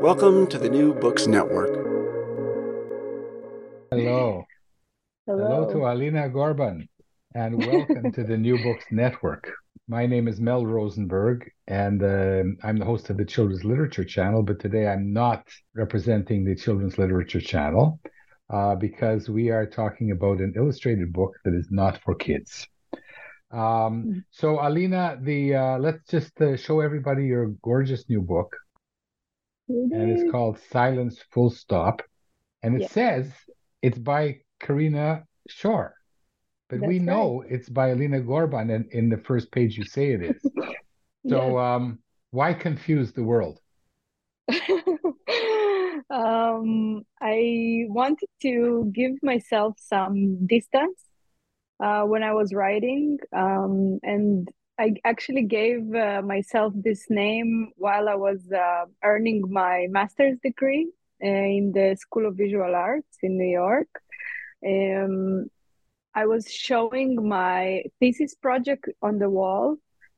Welcome to the New Books Network. Hello. Hello. Hello to Alina Gorban, and welcome to the New Books Network. My name is Mel Rosenberg, and um I'm the host of the Children's Literature Channel. But today I'm not representing the Children's Literature Channel uh, because we are talking about an illustrated book that is not for kids. Um, so, Alina, the uh, let's just uh, show everybody your gorgeous new book, and it's called Silence Full Stop, and it Yeah. says it's by Karina Shor. But we That's know it's by Alina Gorban, and in the first page you say it is. So, um, why confuse the world? um, I wanted to give myself some distance uh, when I was writing, um, and I actually gave uh, myself this name while I was uh, earning my master's degree uh, in the School of Visual Arts in New York. Um, I was showing my thesis project on the wall,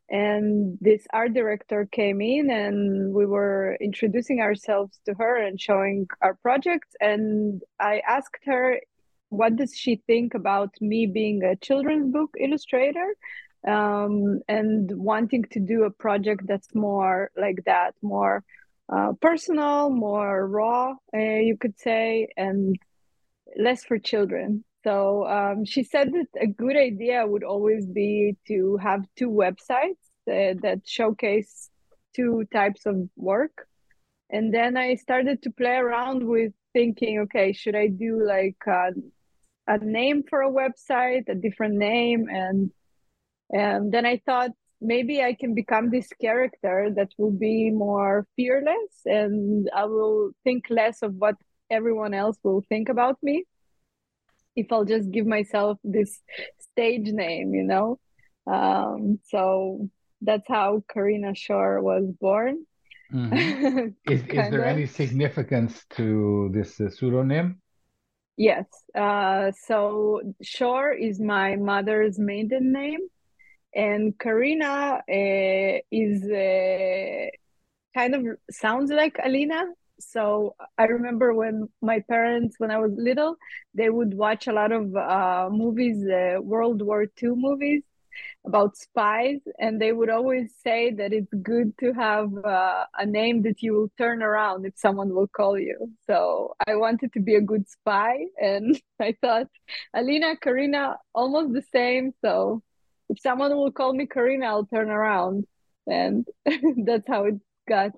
and this art director came in, and we were introducing ourselves to her and showing our projects. And I asked her, what does she think about me being a children's book illustrator? Um, and wanting to do a project that's more like that, more uh, personal, more raw, uh, you could say, and less for children. So um, she said that a good idea would always be to have two websites uh, that showcase two types of work. And then I started to play around with thinking, okay, should I do like a, a name for a website, a different name, and and then I thought maybe I can become this character that will be more fearless, and I will think less of what everyone else will think about me if I'll just give myself this stage name, you know. Um, so that's how Karina Shor was born. Mhm. Is, is there any significance to this uh, pseudonym? Yes. Uh, so Shor is my mother's maiden name, and Karina uh, is uh, kind of sounds like Alina. So I remember when my parents, when I was little, they would watch a lot of uh, movies, uh, World War II movies about spies, and they would always say that it's good to have uh, a name that you will turn around if someone will call you. So I wanted to be a good spy, and I thought Alina, Karina, almost the same. So if someone will call me Karina, I'll turn around, and that's how it got.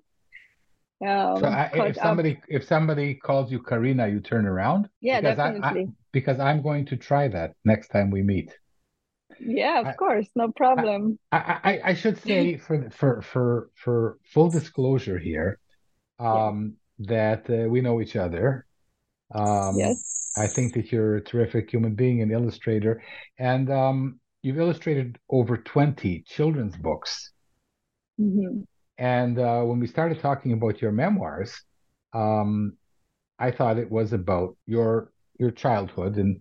Um, So I, if up. somebody if somebody calls you Karina, you turn around? Yeah, Because I- I- definitely. because I'm going to try that next time we meet. Yeah, of I- course, no problem. I, I, I should say for for for for full disclosure here, um, that uh, we know each other. Um, Yes. I think that you're a terrific human being and illustrator, and um, you've illustrated over 20 children's books. Mhm. And uh, when we started talking about your memoirs, um, I thought it was about your your childhood, and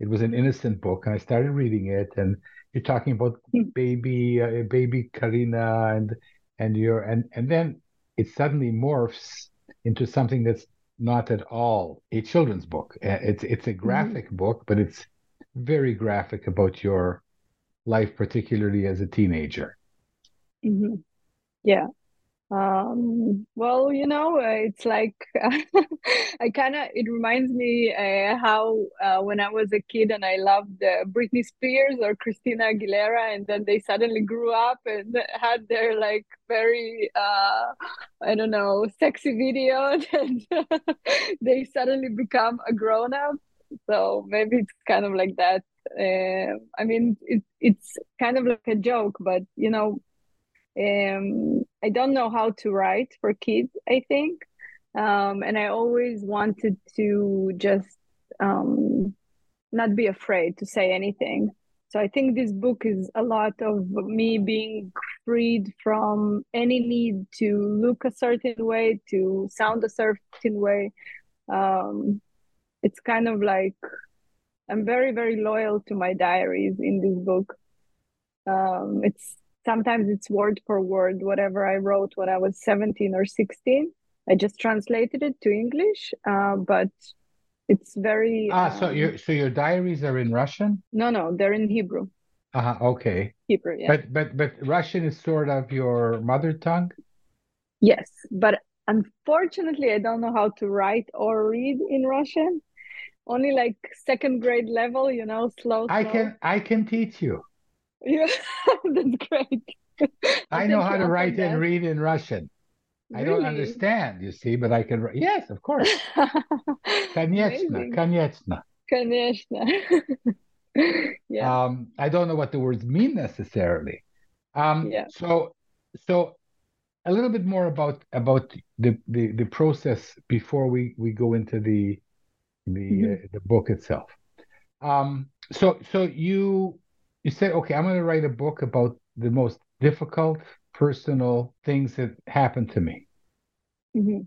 it was an innocent book. And I started reading it, and you're talking about baby uh, baby Karina, and and your and and then it suddenly morphs into something that's not at all a children's book. Uh, It's it's a graphic book, but it's very graphic about your life, particularly as a teenager. hmm Yeah. Um, well, you know, uh, it's like I kind of it reminds me uh, how uh, when I was a kid and I loved uh, Britney Spears or Christina Aguilera, and then they suddenly grew up and had their like very uh, I don't know sexy video, and they suddenly become a grown up. So maybe it's kind of like that. Uh, I mean, it, it's kind of like a joke, but you know, um, I don't know how to write for kids, I think. Um, and I always wanted to just um, not be afraid to say anything. So I think this book is a lot of me being freed from any need to look a certain way, to sound a certain way. Um, it's kind of like I'm very, very loyal to my diaries in this book. Um, it's sometimes it's word for word whatever I wrote when I was 17 or 16. I just translated it to English, uh, but it's very. Ah, um, so your so your diaries are in Russian? No, no, they're in Hebrew. Uh huh. Okay. Hebrew, yeah. But but but Russian is sort of your mother tongue. Yes, but unfortunately, I don't know how to write or read in Russian only like second grade level, you know, slow. slow. I can I can teach you. Yeah, that's great. I, know how to write that. and read in Russian. Really? I don't understand, you see, but I can. Yes, of course. Konyechna, konyechna. Konyechna. yeah. Um, I don't know what the words mean necessarily. Um, yeah. So, so a little bit more about about the the, the process before we we go into the the mm-hmm. uh, the book itself. Um, so so you you said, okay, I'm going to write a book about the most difficult personal things that happened to me. Mm-hmm.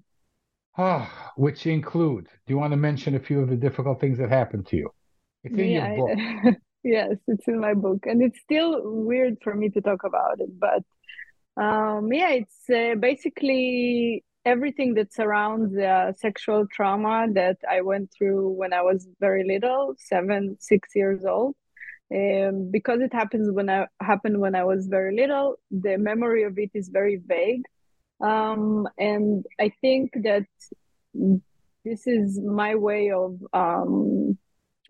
Oh, which include, do you want to mention a few of the difficult things that happened to you? It's in yeah, your book. I, yes, it's in my book. And it's still weird for me to talk about it. But um, yeah, it's uh, basically everything that surrounds the sexual trauma that I went through when I was very little, seven, six years old um, because it happens when I happened when I was very little. The memory of it is very vague, um, and I think that this is my way of um,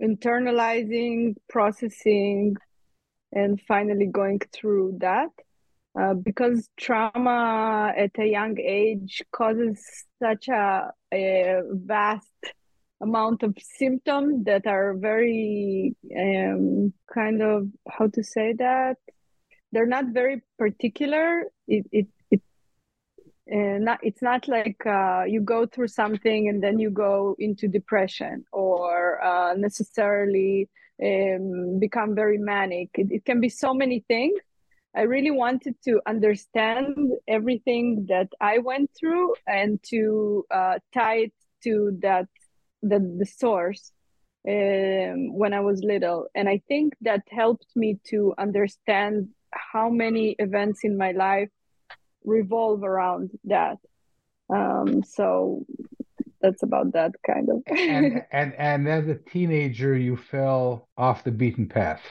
internalizing, processing, and finally going through that. Uh, because trauma at a young age causes such a, a vast amount of symptoms that are very um, kind of how to say that? They're not very particular. It it, it uh, not it's not like uh, you go through something and then you go into depression or uh, necessarily um, become very manic. It, it can be so many things I really wanted to understand everything that I went through and to uh, tie it to that the, the source um, when I was little. And I think that helped me to understand how many events in my life revolve around that. Um, so that's about that kind of. and, and and as a teenager, you fell off the beaten path.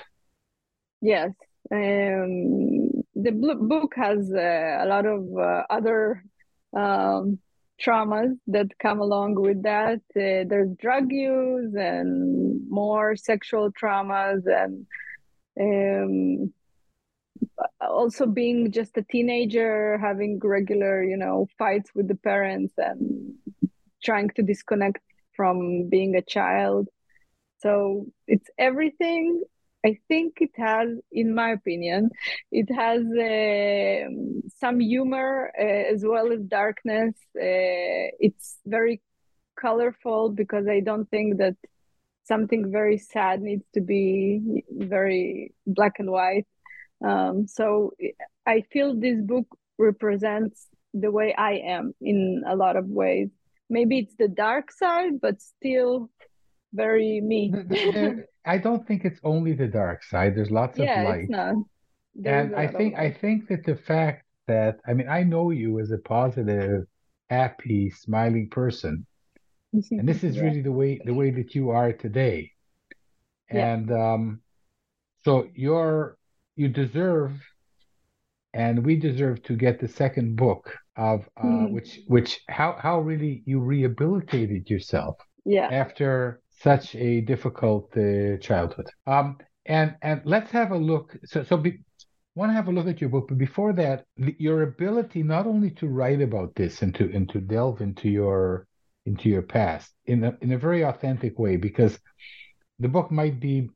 Yes, um, the book has uh, a lot of uh, other um, traumas that come along with that. Uh, there's drug use and more sexual traumas and um, also being just a teenager, having regular, you know, fights with the parents and trying to disconnect from being a child. So it's everything I think it has, in my opinion, it has uh, some humor uh, as well as darkness. Uh, it's very colorful because I don't think that something very sad needs to be very black and white. Um, so I feel this book represents the way I am in a lot of ways. Maybe it's the dark side, but still very me. I don't think it's only the dark side. There's lots yeah, of light. It's not. and I think I think that the fact that I mean I know you as a positive, happy, smiling person. and this is yeah. really the way the way that you are today. Yeah. And um so you're you deserve and we deserve to get the second book of uh, Mhm. which which how how really you rehabilitated yourself Yeah. after such a difficult uh, childhood. Um, and and let's have a look. So so be, want to have a look at your book, but before that, the, your ability not only to write about this and to and to delve into your into your past in a in a very authentic way, because the book might be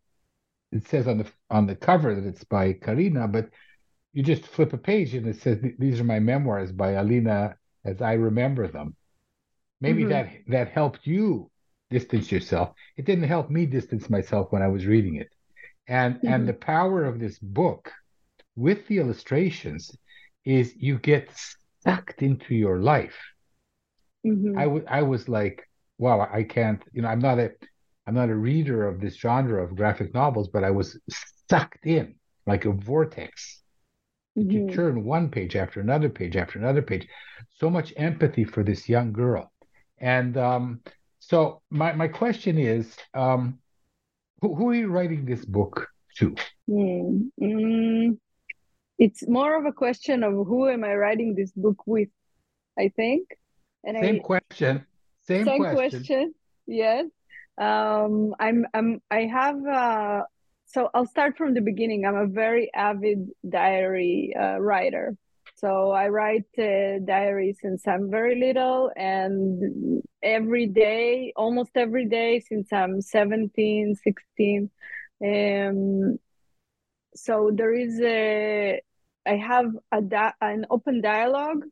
it says on the on the cover that it's by Karina, but you just flip a page and it says these are my memoirs by Alina as I remember them. Maybe Mhm. that that helped you distance yourself. It didn't help me distance myself when I was reading it. And Mhm. and the power of this book with the illustrations is you get sucked into your life. Mhm. I w- I was like, wow, I can't, you know, I'm not a I'm not a reader of this genre of graphic novels, but I was sucked in like a vortex. You Mhm. turn one page after another page after another page. So much empathy for this young girl. And um, so my, my question is, um, who, who are you writing this book to? Hmm. Mm, it's more of a question of who am I writing this book with, I think. And Same I question. Same, same question. question. Yes. Um, I'm I'm I have uh so I'll start from the beginning. I'm a very avid diary uh, writer. So I write uh, diary since I'm very little and every day, almost every day since I'm 17, 16. Um, so there is a I have a di- an open dialogue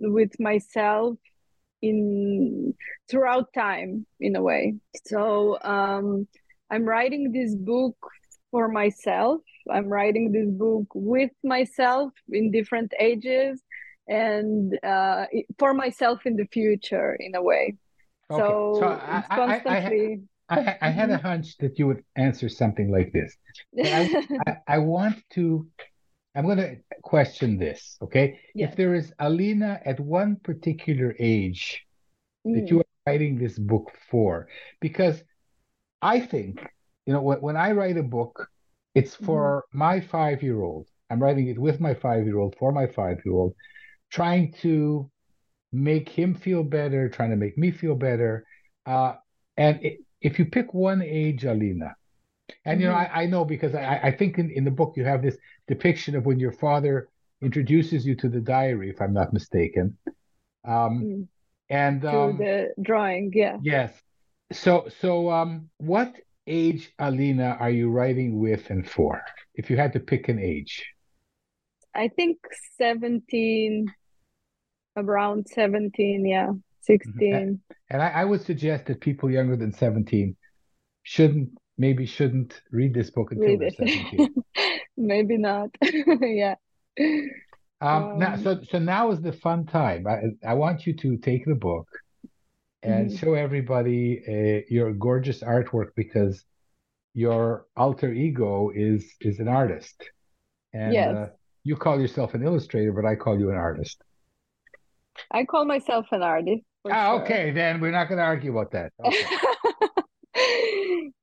with myself in throughout time in a way so um i'm writing this book for myself i'm writing this book with myself in different ages and uh for myself in the future in a way Okay, so, so I- it's I- I- I constantly I, I had a Mhm. hunch that you would answer something like this. I, I, I want to, I'm going to question this, okay? Yes. If there is Alina at one particular age that Mm. you are writing this book for, because I think, you know, when, when I write a book, it's for my five year old. I'm writing it with my five year old, for my five year old, trying to make him feel better, trying to make me feel better. Uh, and it, if you pick one age, Alina, and you know, Mhm. I, I know because I, I think in, in the book you have this depiction of when your father introduces you to the diary, if I'm not mistaken. Um, Mm. and to um, the drawing yeah yes, so so um, what age, Alina, are you writing with and for? If you had to pick an age, i think 17 around 17 yeah 16 and I, I would suggest that people younger than 17 shouldn't maybe shouldn't read this book until read they're it 17. maybe not yeah Um, now, Um, so so now is the fun time. I I want you to take the book and Mhm. show everybody uh, your gorgeous artwork because your alter ego is is an artist, and Yes. uh, you call yourself an illustrator, but I call you an artist. I call myself an artist Ah, sure. okay, then we're not going to argue about that. Okay.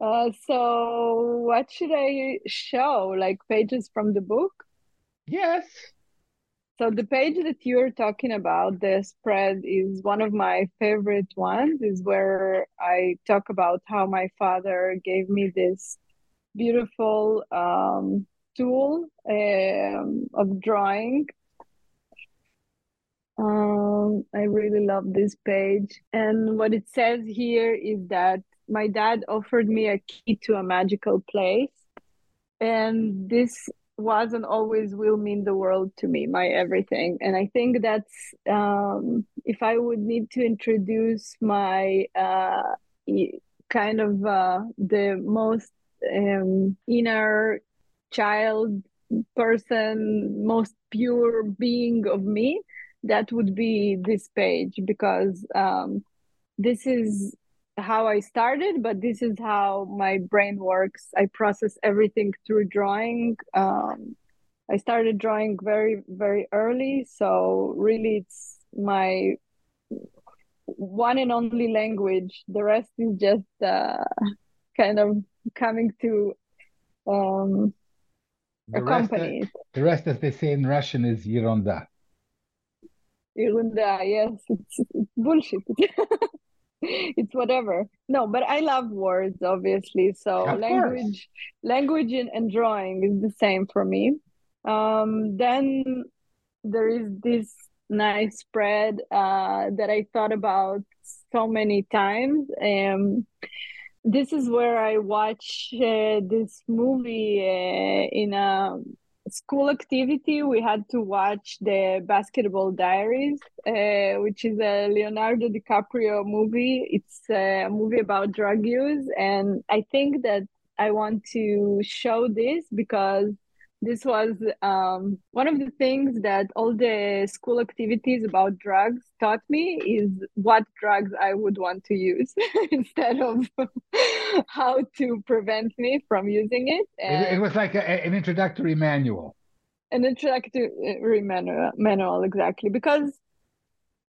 Uh, so what should I show? Like pages from the book? yes. So the page that you're talking about, the spread, is one of my favorite ones, is where I talk about how my father gave me this beautiful um, tool um, of drawing. Um, I really love this page. And what it says here is that my dad offered me a key to a magical place. And this wasn't always will mean the world to me, my everything. And I think that's um, if I would need to introduce my uh, kind of uh, the most um, inner child person, most pure being of me, that would be this page because um, this is how I started, but this is how my brain works. I process everything through drawing. Um, I started drawing very, very early, so really it's my one and only language. The rest is just uh, kind of coming to um, The rest, accompany it. the rest, as they say in Russian, is Yeronda. Irunda, yes, it's, it's bullshit. it's whatever. No, but I love words, obviously. So Of language, course. language and, and drawing is the same for me. Um, then there is this nice spread uh, that I thought about so many times. Um, this is where I watch uh, this movie uh, in a school activity. We had to watch the Basketball Diaries, uh, which is a Leonardo DiCaprio movie. It's a movie about drug use, and I think that I want to show this because this was um, one of the things that all the school activities about drugs taught me is what drugs I would want to use instead of how to prevent me from using it. It, it was like a, an introductory manual. An introductory manual, manual, exactly. Because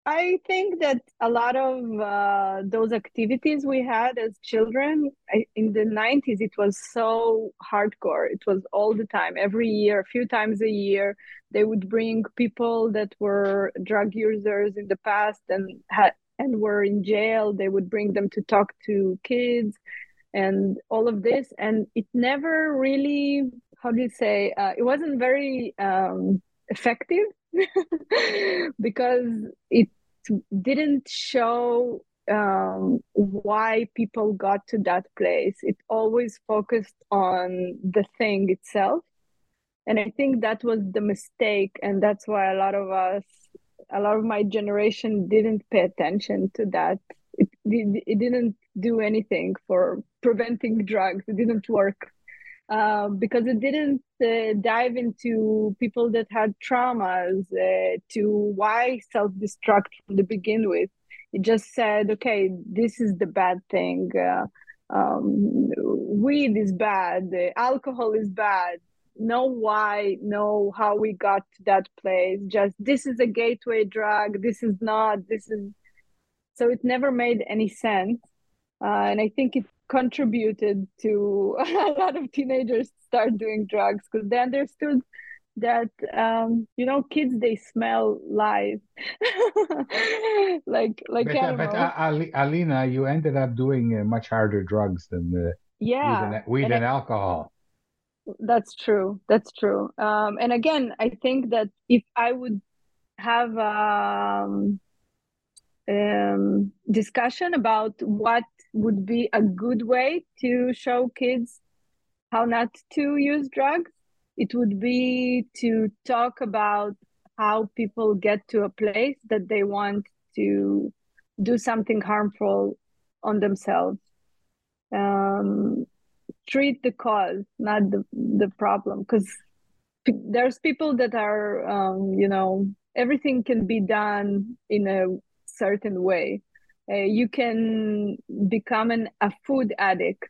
I think that a lot of uh, those activities we had as children I, in the 90s, it was so hardcore. It was all the time, every year, a few times a year. They would bring people that were drug users in the past and had and were in jail. They would bring them to talk to kids and all of this. And it never really, how do you say, uh, it wasn't very um, effective because it didn't show um, why people got to that place. It always focused on the thing itself. And I think that was the mistake. And that's why a lot of us, a lot of my generation didn't pay attention to that. It, it, it didn't do anything for preventing drugs, it didn't work uh, because it didn't uh, dive into people that had traumas uh, to why self-destruct from the begin with. It just said okay this is the bad thing uh, um, weed is bad alcohol is bad. Know why know how we got to that place. Just this is a gateway drug. This is not this is so it never made any sense. Uh, and i think it contributed to a lot of teenagers start doing drugs because they understood that um, you know kids they smell lies like like but, uh, but uh, Alina, you ended up doing uh, much harder drugs than uh, yeah weed and, weed and, and alcohol. That's true. That's true. Um, and again, I think that if I would have um, um, discussion about what would be a good way to show kids how not to use drugs, it would be to talk about how people get to a place that they want to do something harmful on themselves. Um, treat the cause, not the the problem, because there's people that are, um, you know, everything can be done in a certain way. Uh, you can become an, a food addict.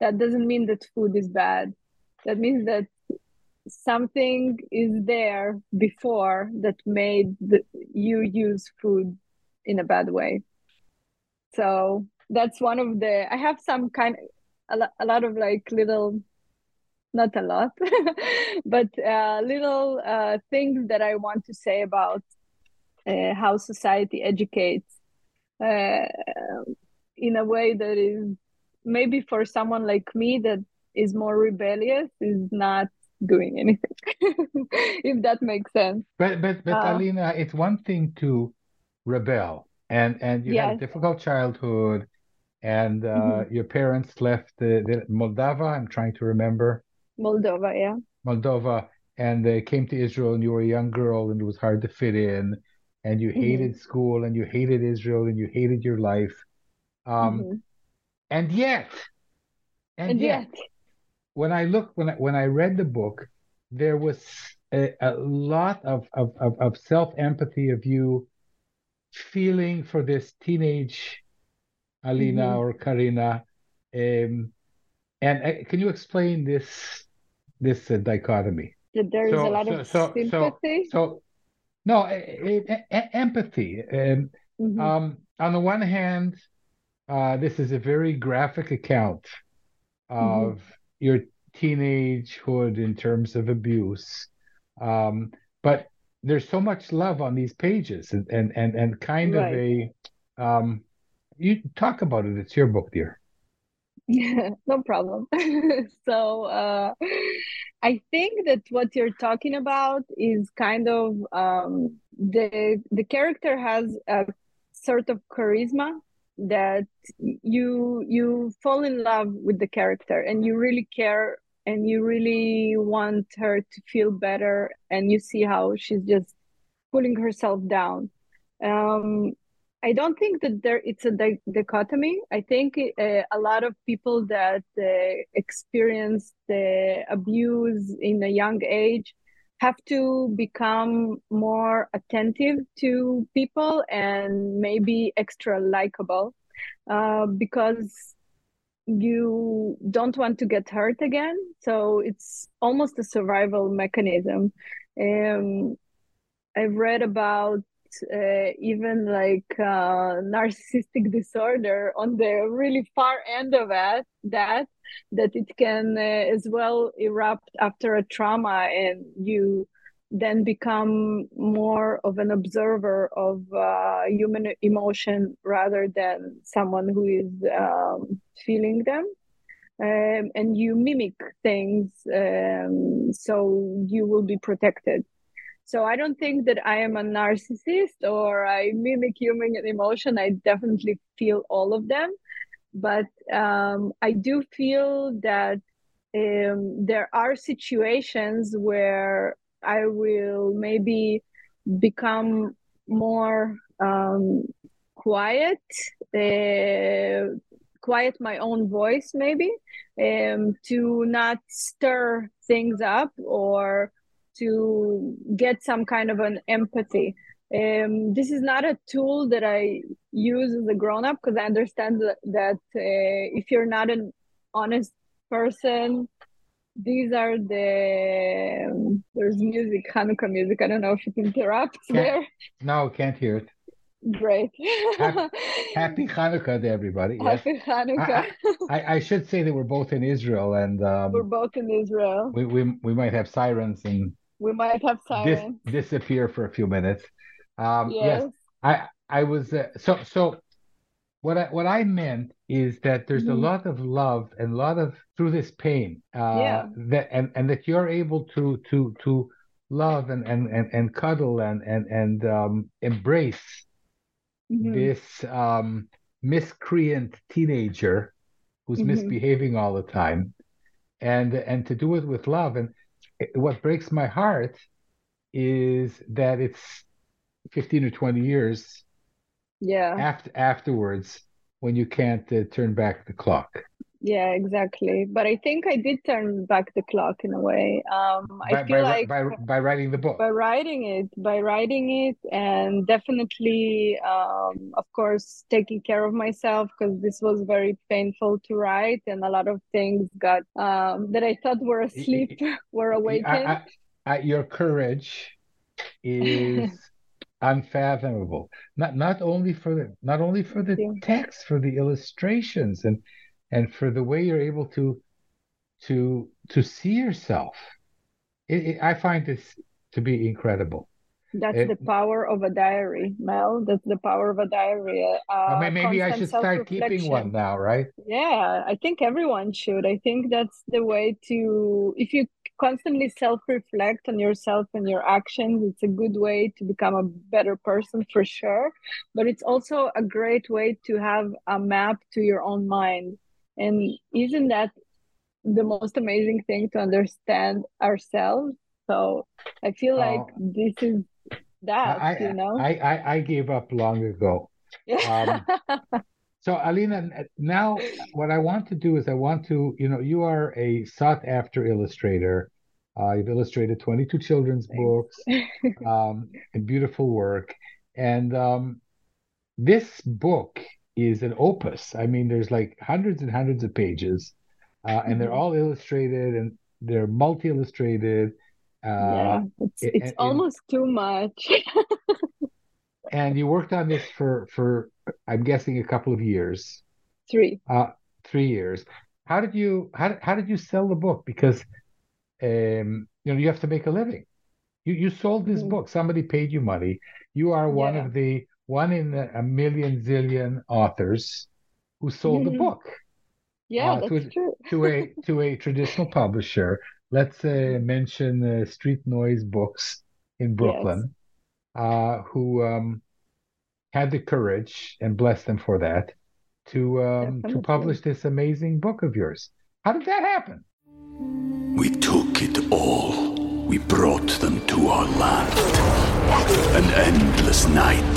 That doesn't mean that food is bad. That means that something is there before that made the, you use food in a bad way. So that's one of the. I have some kind, a, a lot of like little not a lot, but uh, little uh, things that I want to say about uh, how society educates uh, in a way that is maybe for someone like me that is more rebellious is not doing anything if that makes sense But but but Uh, Alina, it's one thing to rebel, and and you had a difficult childhood, and uh, Mhm. your parents left the, the Moldova. I'm trying to remember moldova yeah Moldova, and they came to Israel, and you were a young girl, and it was hard to fit in, and you Mhm. hated school, and you hated Israel, and you hated your life, um, Mhm. and yet, and, and yet, yet when I look when I, when I read the book, there was a, a lot of of of, of self empathy of you feeling for this teenage Alina Mhm. or Karina, um, and uh, can you explain this this uh, dichotomy? that there is So a lot so of so so sympathy so no empathy. Um, Mhm. um, on the one hand, uh, this is a very graphic account of your teenagehood in terms of abuse. Um, but there's so much love on these pages and and and, and kind right. of a um you talk about it it's your book dear yeah no problem so uh i think that what you're talking about is kind of um the the character has a sort of charisma that you you fall in love with the character and you really care and you really want her to feel better and you see how she's just pulling herself down. Um, i don't think that there it's a di- dichotomy i think uh, a lot of people that uh, experience the abuse in a young age have to become more attentive to people and maybe extra likable uh, because you don't want to get hurt again. So it's almost a survival mechanism. Um, I've read about uh, even like uh, narcissistic disorder on the really far end of it that that it can uh, as well erupt after a trauma and you then become more of an observer of uh, human emotion rather than someone who is um, feeling them. Um, and you mimic things um, so you will be protected. So I don't think that I am a narcissist or I mimic human emotion. I definitely feel all of them. But um, I do feel that um, there are situations where I will maybe become more um, quiet, uh, quiet my own voice, maybe, um, to not stir things up or to get some kind of an empathy. Um, this is not a tool that I use as a grown up because I understand that, that uh, if you're not an honest person, these are the um, there's music hanukkah music. I don't know if it interrupts can't, there. No can't hear it. Great. Happy, happy hanukkah to everybody happy yes. hanukkah. I, I, I, should say that we're both in israel and um, we're both in israel. we, we we might have sirens and we might have sirens dis- disappear for a few minutes um yes, yes i i was uh, so so what I what I meant is that there's mm-hmm. a lot of love and a lot of through this pain uh, yeah. that and and that you're able to to to love and and and, and cuddle and and and um, embrace mm-hmm. this um, miscreant teenager who's mm-hmm. misbehaving all the time and and to do it with love and what breaks my heart is that it's 15 or 20 years yeah. after afterwards when you can't uh, turn back the clock yeah exactly. But i think i did turn back the clock in a way. Um by, i feel by, like by, by writing the book. by writing it by writing it and definitely um of course taking care of myself because this was very painful to write and a lot of things got um that i thought were asleep were awakened I, I, your courage is unfathomable. Not not only for the not only for the text, for the illustrations, and and for the way you're able to to to see yourself. It, it, I find this to be incredible. That's it, the power of a diary, Mel. That's the power of a diary. Uh, maybe I should start keeping one now, right? Yeah, I think everyone should. I think that's the way to. If you constantly self-reflect on yourself and your actions, it's a good way to become a better person for sure. But it's also a great way to have a map to your own mind. And isn't that the most amazing thing to understand ourselves? So I feel like oh. this is that I, you know I, I i gave up long ago um, so alina now what i want to do is i want to you know you are a sought after illustrator uh, you've illustrated 22 children's Thanks. books um, and beautiful work and um, this book is an opus i mean there's like hundreds and hundreds of pages uh, and they're mm-hmm. all illustrated and they're multi illustrated yeah, uh, it's, it's and, almost too much. and you worked on this for for I'm guessing a couple of years. Three. Uh, three years. How did you how how did you sell the book? Because um, you know you have to make a living. You you sold this Mhm. book. Somebody paid you money. You are one Yeah. of the one in a, a million zillion authors who sold the Mhm. book Yeah, uh, to that's a- true. to a to a traditional publisher. Let's uh, mention uh, Street Noise Books in Brooklyn, uh, who um, had the courage and bless them for that to um, to publish this amazing book of yours. How did that happen? We took it all. We brought them to our land. An endless night,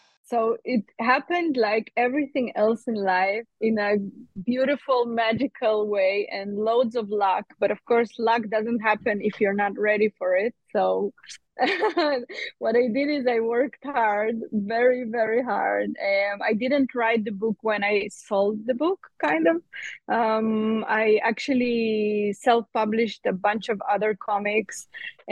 So it happened like everything else in life in a beautiful, magical way and loads of luck. But of course, luck doesn't happen if you're not ready for it. So what I did is I worked hard, very, very hard. Um, I didn't write the book when I sold the book, kind of. Um, I actually self-published a bunch of other comics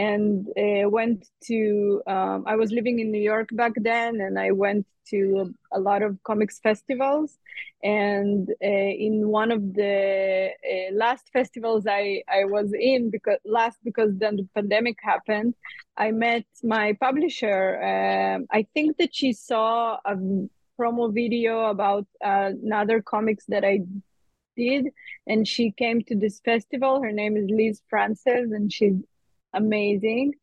and uh, went to um, i was living in new york back then and i went to a lot of comics festivals. And uh, in one of the uh, last festivals i i was in because last because then the pandemic happened i met my publisher. Um, i think that she saw a promo video about uh, another comics that i did and she came to this festival. Her name is liz frances and she's amazing.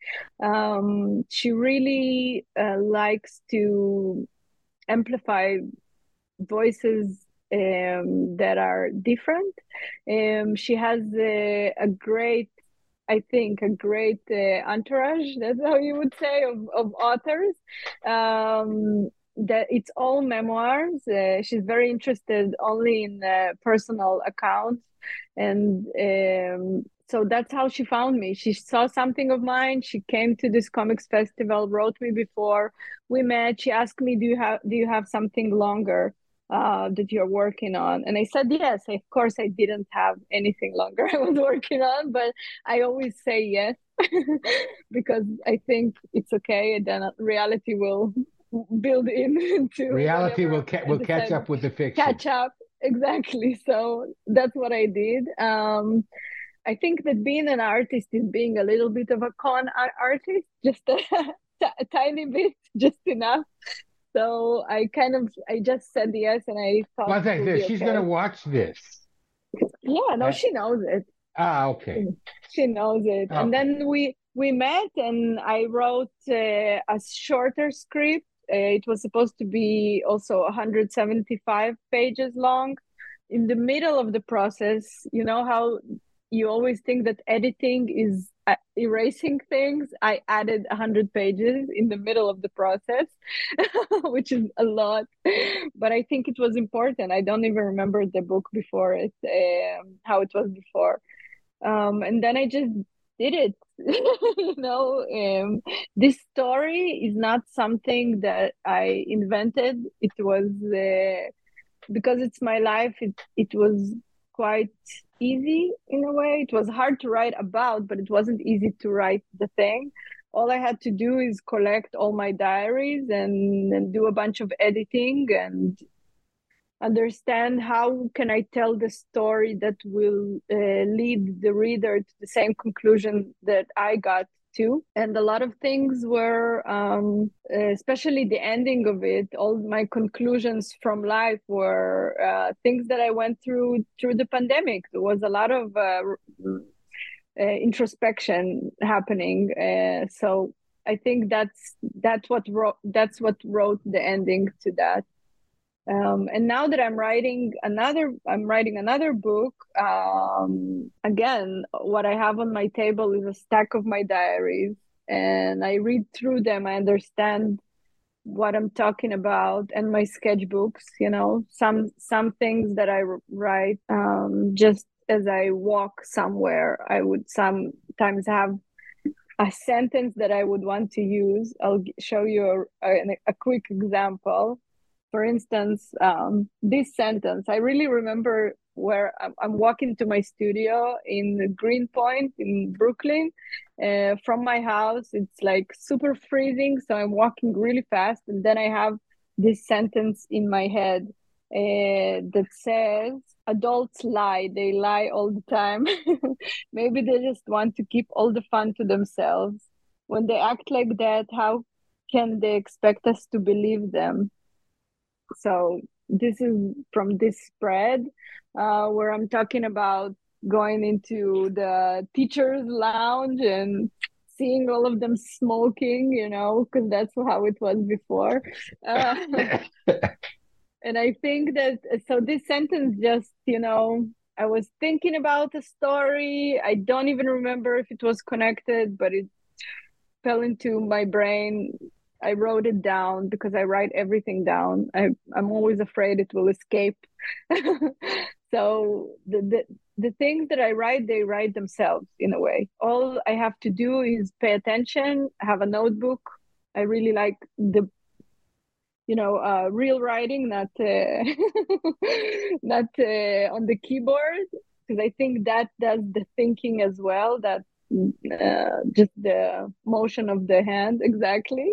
Um, she really uh, likes to amplify voices um, that are different. Um, she has a, a great, I think, a great uh, entourage. That's how you would say of of authors. Um, that it's all memoirs. Uh, she's very interested only in uh, personal accounts, and um, so that's how she found me. She saw something of mine. She came to this comics festival, wrote me before we met. She asked me, "Do you have Do you have something longer uh, that you're working on?" And I said, "Yes." Of course, I didn't have anything longer I was working on, but I always say yes because I think it's okay, and then reality will build in into Reality will ca- will catch up with the fiction. catch up exactly so that's what i did um i think that being an artist is being a little bit of a con artist just a, a tiny bit just enough. So i kind of i just said yes and i thought thing, it she's okay. gonna watch this. yeah no she knows it. Ah, okay. she knows it. And then we we met and i wrote uh, a shorter script. Uh, it was supposed to be also 175 pages long. In the middle of the process you know how you always think that editing is uh, erasing things i added 100 pages in the middle of the process which is a lot but i think it was important i don't even remember the book before it um, how it was before um, and then I just did it. you know, um, this story is not something that I invented. It was uh, because it's my life. It it was quite easy in a way. It was hard to write about, but it wasn't easy to write the thing. All I had to do is collect all my diaries and, and do a bunch of editing and understand how can i tell the story that will uh, lead the reader to the same conclusion that i got to and a lot of things were um, especially the ending of it all my conclusions from life were uh, things that i went through through the pandemic. There was a lot of uh, uh, introspection happening uh, so i think that's that's what wrote that's what wrote the ending to that um, and now that i'm writing another i'm writing another book um, again what i have on my table is a stack of my diaries and i read through them. I understand what i'm talking about and my sketchbooks you know some some things that i write um, just as i walk somewhere i would sometimes have a sentence that i would want to use. I'll show you a, a, a quick example for instance, um, this sentence, I really remember where I'm, walking to my studio in Greenpoint in Brooklyn. Uh, from my house, it's like super freezing, so I'm walking really fast, and then I have this sentence in my head uh, that says, "Adults lie; they lie all the time. Maybe they just want to keep all the fun to themselves. When they act like that, how can they expect us to believe them?" So this is from this spread uh, where I'm talking about going into the teachers' lounge and seeing all of them smoking, you know, because that's how it was before. Uh, and I think that so this sentence just, you know, I was thinking about a story. I don't even remember if it was connected, but it fell into my brain I wrote it down because I write everything down. I, I'm always afraid it will escape. so the, the the things that I write, they write themselves in a way. All I have to do is pay attention, have a notebook. I really like the you know uh, real writing not uh, not uh, on the keyboard because i think that does the thinking as well that uh, just the motion of the hand exactly.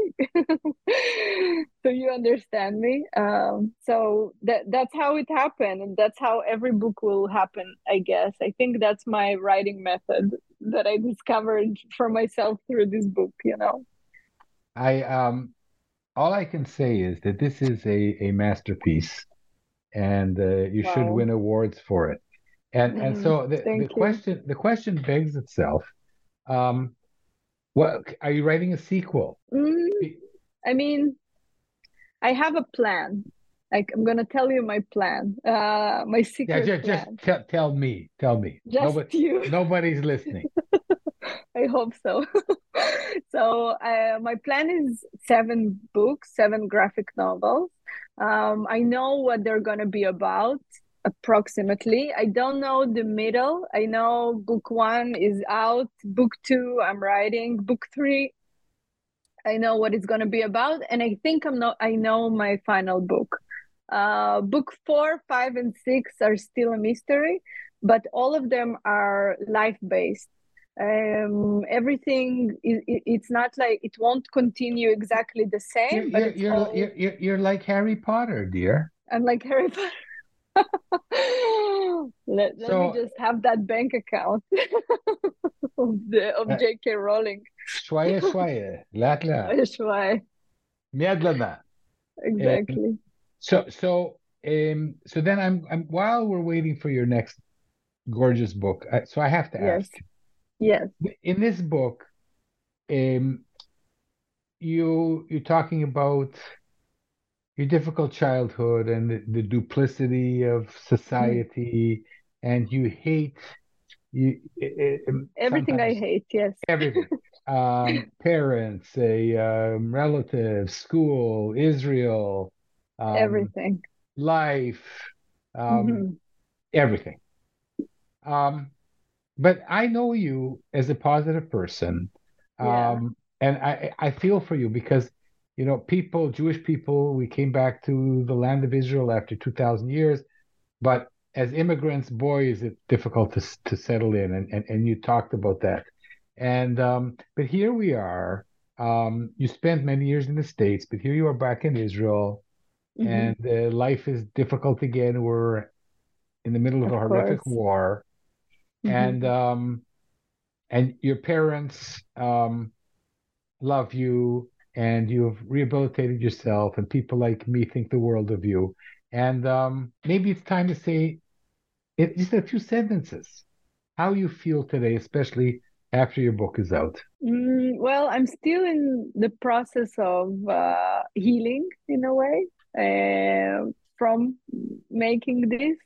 So you understand me. Um, so that that's how it happened and that's how every book will happen i guess. I think that's my writing method that i discovered for myself through this book you know? I um all i can say is that this is a a masterpiece and uh, you wow. should win awards for it. And and so the, the question the question begs itself um, what are you writing a sequel? Mm, I mean, I have a plan. Like I'm gonna tell you my plan. Uh, my secret. Yeah, just, plan. just tell, tell me. Tell me. Just Nobody, you. Nobody's listening. I hope so. so uh, my plan is seven books, seven graphic novels. Um, I know what they're gonna be about approximately. I don't know the middle. I know book one is out, book two, I'm writing, book three, I know what it's going to be about. And I think I'm not, I know my final book. Uh, book four, five, and six are still a mystery, but all of them are life based. Um, everything is, it's not like it won't continue exactly the same. You're, but you're, all... you're, you're, you're like Harry Potter, dear. I'm like Harry Potter let, let so, me just have that bank account of, the, of uh, JK Rowling. شوية شوية לאט לאט. شوية. מיד Exactly. Um, so so um so then I'm I'm while we're waiting for your next gorgeous book, so I have to ask. Yes. Yes. In this book, um, you you're talking about your difficult childhood and the, the duplicity of society, mm. and you hate you everything I hate. Yes, everything. um, parents, a um, relatives, school, Israel, um, everything, life, um, mm-hmm. everything. Um, but I know you as a positive person, yeah. um, and I I feel for you because you know, people, Jewish people, we came back to the land of Israel after 2,000 years. But as immigrants, boy, is it difficult to, to settle in. And, and, and you talked about that. And, um, but here we are. Um, you spent many years in the States, but here you are back in Israel. Mm-hmm. And uh, life is difficult again. We're in the middle of, of a horrific course. war. Mm-hmm. And, um, and your parents, um, love you and you've rehabilitated yourself, and people like me think the world of you. And um, maybe it's time to say it, just a few sentences how you feel today, especially after your book is out. Mm, well, I'm still in the process of uh, healing in a way uh, from making this.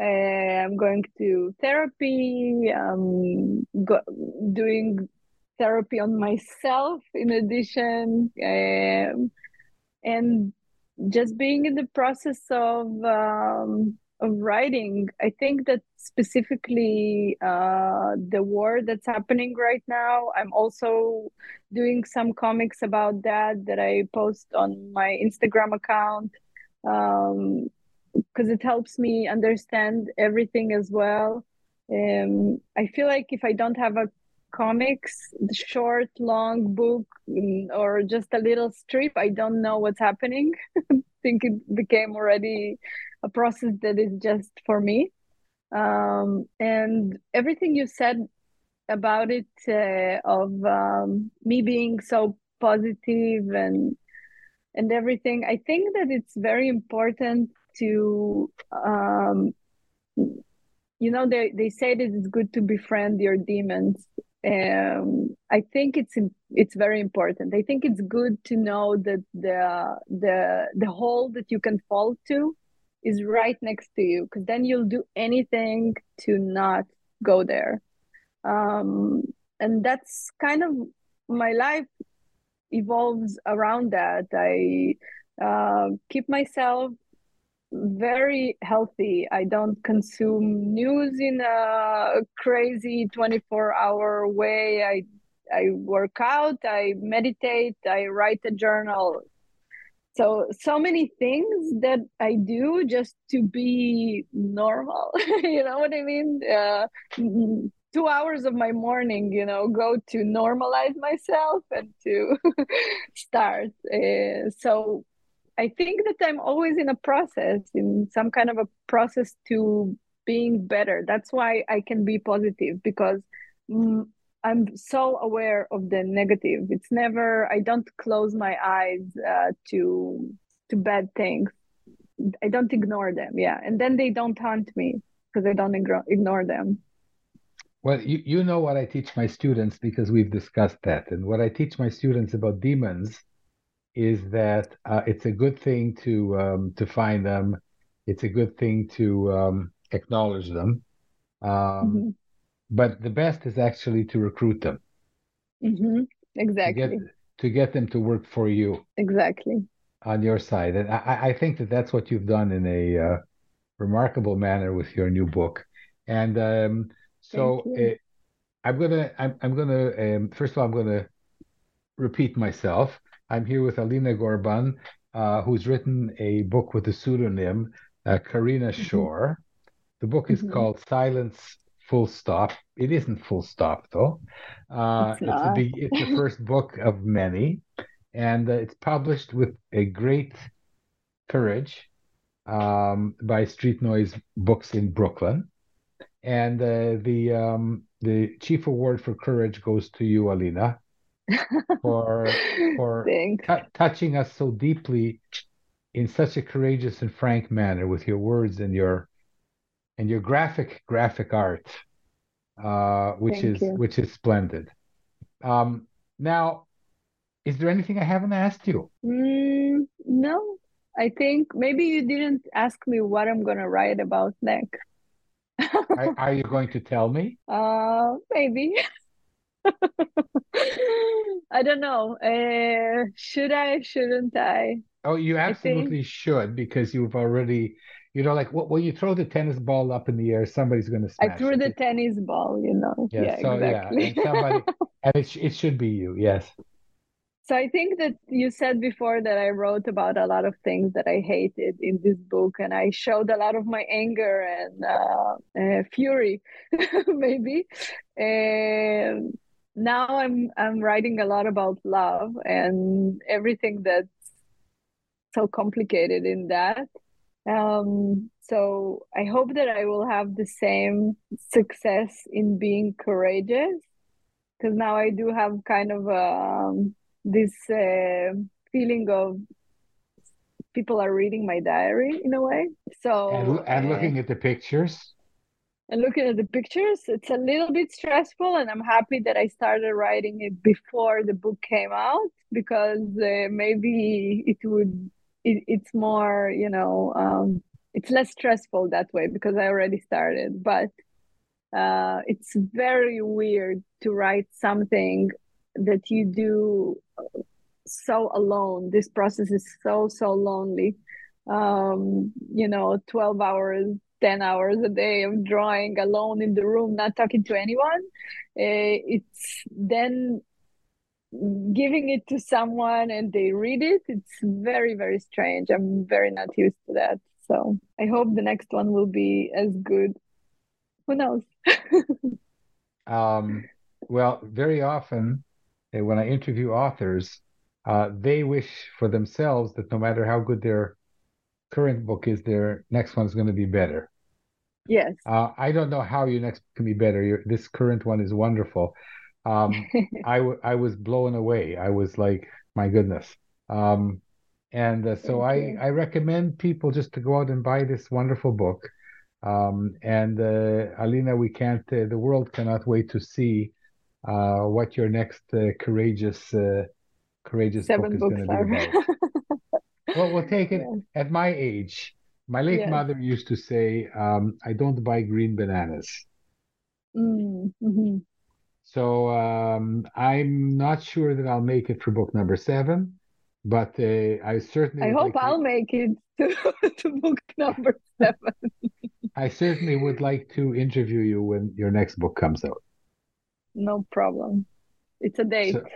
Uh, I'm going to therapy. I'm go- doing therapy on myself in addition um, and just being in the process of um, of writing i think that specifically uh, the war that's happening right now i'm also doing some comics about that that i post on my instagram account um, because it helps me understand everything as well. Um, I feel like if I don't have a comics, short, long book, mm, or just a little strip, I don't know what's happening. I think it became already a process that is just for me. Um, and everything you said about it, uh, of um, me being so positive and and everything, I think that it's very important to um, you know they, they say that it's good to befriend your demons um, I think it's it's very important. I think it's good to know that the the the hole that you can fall to is right next to you, because then you'll do anything to not go there. Um, and that's kind of my life evolves around that. I uh, keep myself very healthy. I don't consume news in a crazy 24 hour way. I I work out, I meditate, I write a journal. So so many things that I do just to be normal. you know what I mean? Uh, two hours of my morning, you know, go to normalize myself and to start. Uh, so I think that I'm always in a process, in some kind of a process to being better. That's why I can be positive because mm, I'm so aware of the negative. It's never I don't close my eyes uh, to to bad things. I don't ignore them. Yeah, and then they don't haunt me because I don't ignore them. Well, you, you know what I teach my students because we've discussed that. And what I teach my students about demons is that uh, it's a good thing to um, to find them. It's a good thing to um, acknowledge them. Um, mm-hmm. But the best is actually to recruit them. Mm-hmm. Exactly. To get, to get them to work for you. Exactly. On your side, and I, I think that that's what you've done in a uh, remarkable manner with your new book. And um, so uh, I'm gonna I'm, I'm gonna um, first of all I'm gonna repeat myself. I'm here with Alina Gorban, uh, who's written a book with the pseudonym uh, Karina mm-hmm. Shor. The book is mm-hmm. called Silence Full Stop. It isn't full stop, though. Uh, it's, it's, the, it's, the, first book of many, and uh, it's published with a great courage um, by Street Noise Books in Brooklyn. And uh, the um, the chief award for courage goes to you, Alina for for t- touching us so deeply in such a courageous and frank manner with your words and your and your graphic graphic art, uh, which Thank is you. which is splendid. Um, now, is there anything I haven't asked you? Mm, no, I think maybe you didn't ask me what I'm gonna write about next. are, are, you going to tell me? Uh, maybe. I don't know. Uh, should I? Shouldn't I? Oh, you absolutely should because you've already, you know, like well, you throw the tennis ball up in the air, somebody's going to smash. I threw it. the tennis ball, you know. Yeah, yeah so exactly. yeah, and somebody, and it it should be you, yes. So I think that you said before that I wrote about a lot of things that I hated in this book, and I showed a lot of my anger and uh, uh, fury, maybe. And now I'm I'm writing a lot about love and everything that's so complicated in that. Um, so I hope that I will have the same success in being courageous, because now I do have kind of um, this uh, feeling of people are reading my diary in a way. So and, and looking uh, at the pictures and looking at the pictures it's a little bit stressful and i'm happy that i started writing it before the book came out because uh, maybe it would it, it's more you know um, it's less stressful that way because i already started but uh, it's very weird to write something that you do so alone. This process is so so lonely. Um, you know 12 hours 10 hours a day of drawing alone in the room not talking to anyone uh, it's then giving it to someone and they read it, it's very, very strange. I'm very not used to that. So I hope the next one will be as good. Who knows? um, well, very often uh, when I interview authors, uh, they wish for themselves that no matter how good their current book is, their next one is going to be better. Yes. Uh, I don't know how your next can be better. Your, this current one is wonderful. Um, I, w- I was blown away. I was like, my goodness. Um, and uh, so I, I recommend people just to go out and buy this wonderful book. Um, and uh, Alina, we can't, uh, the world cannot wait to see uh, what your next uh, courageous, uh, courageous Seven book is going to be about. well, we'll take it Yeah. at my age. My late Yes. mother used to say, um, I don't buy green bananas. Mm, mhm. So um, I'm not sure that I'll make it for book number seven, but uh, I certainly I hope like I'll make it to, to book number seven. I certainly would like to interview you when your next book comes out. No problem. It's a date.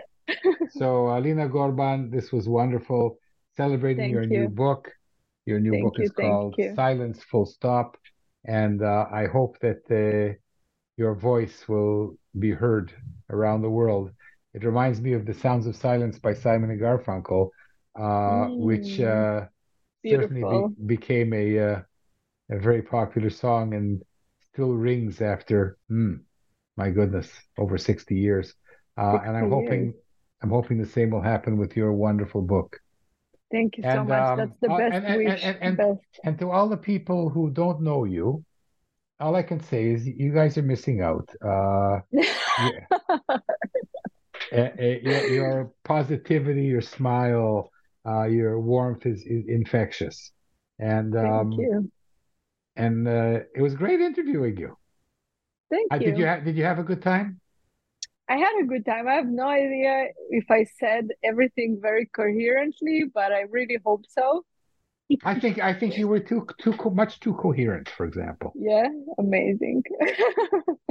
So Alina Gorban, this was wonderful. Celebrating Thank your new book. Your new Thank book you, is called you. Silence Full Stop. And uh, I hope that uh, your voice will be heard around the world. It reminds me of The Sounds of Silence by Simon and Garfunkel, uh, which Mm, uh, certainly be- became a, uh, a very popular song and still rings after, hmm, my goodness, over 60 years. Uh, and I'm 60 hoping years. I'm hoping the same will happen with your wonderful book. Thank you so much. um, That's the uh, best and- and- wish. and- and- best. And to all the people who don't know you, all I can say is you guys are missing out. Uh, yeah. Uh, uh, your, your positivity, your smile, uh, your warmth is, is infectious. And Thank um, you. and uh, it was great interviewing you. Thank Uh, you. did you ha- did you have a good time? I had a good time. I have no idea if I said everything very coherently, but I really hope so. I think I think you were too too co- much too coherent, for example. Yeah, amazing.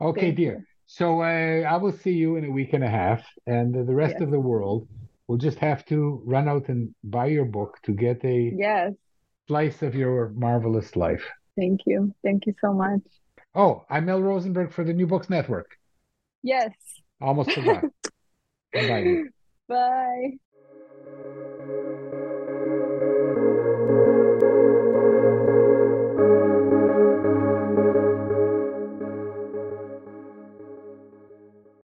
Okay, Thank dear. So uh, I will see you in a week and a half, and the rest Yes. of the world will just have to run out and buy your book to get a Yes, slice of your marvelous life. thank you. Thank you so much. Oh, I'm Mel Rosenberg for the New Books Network. Yes. Almost forgot. Bye. Bye.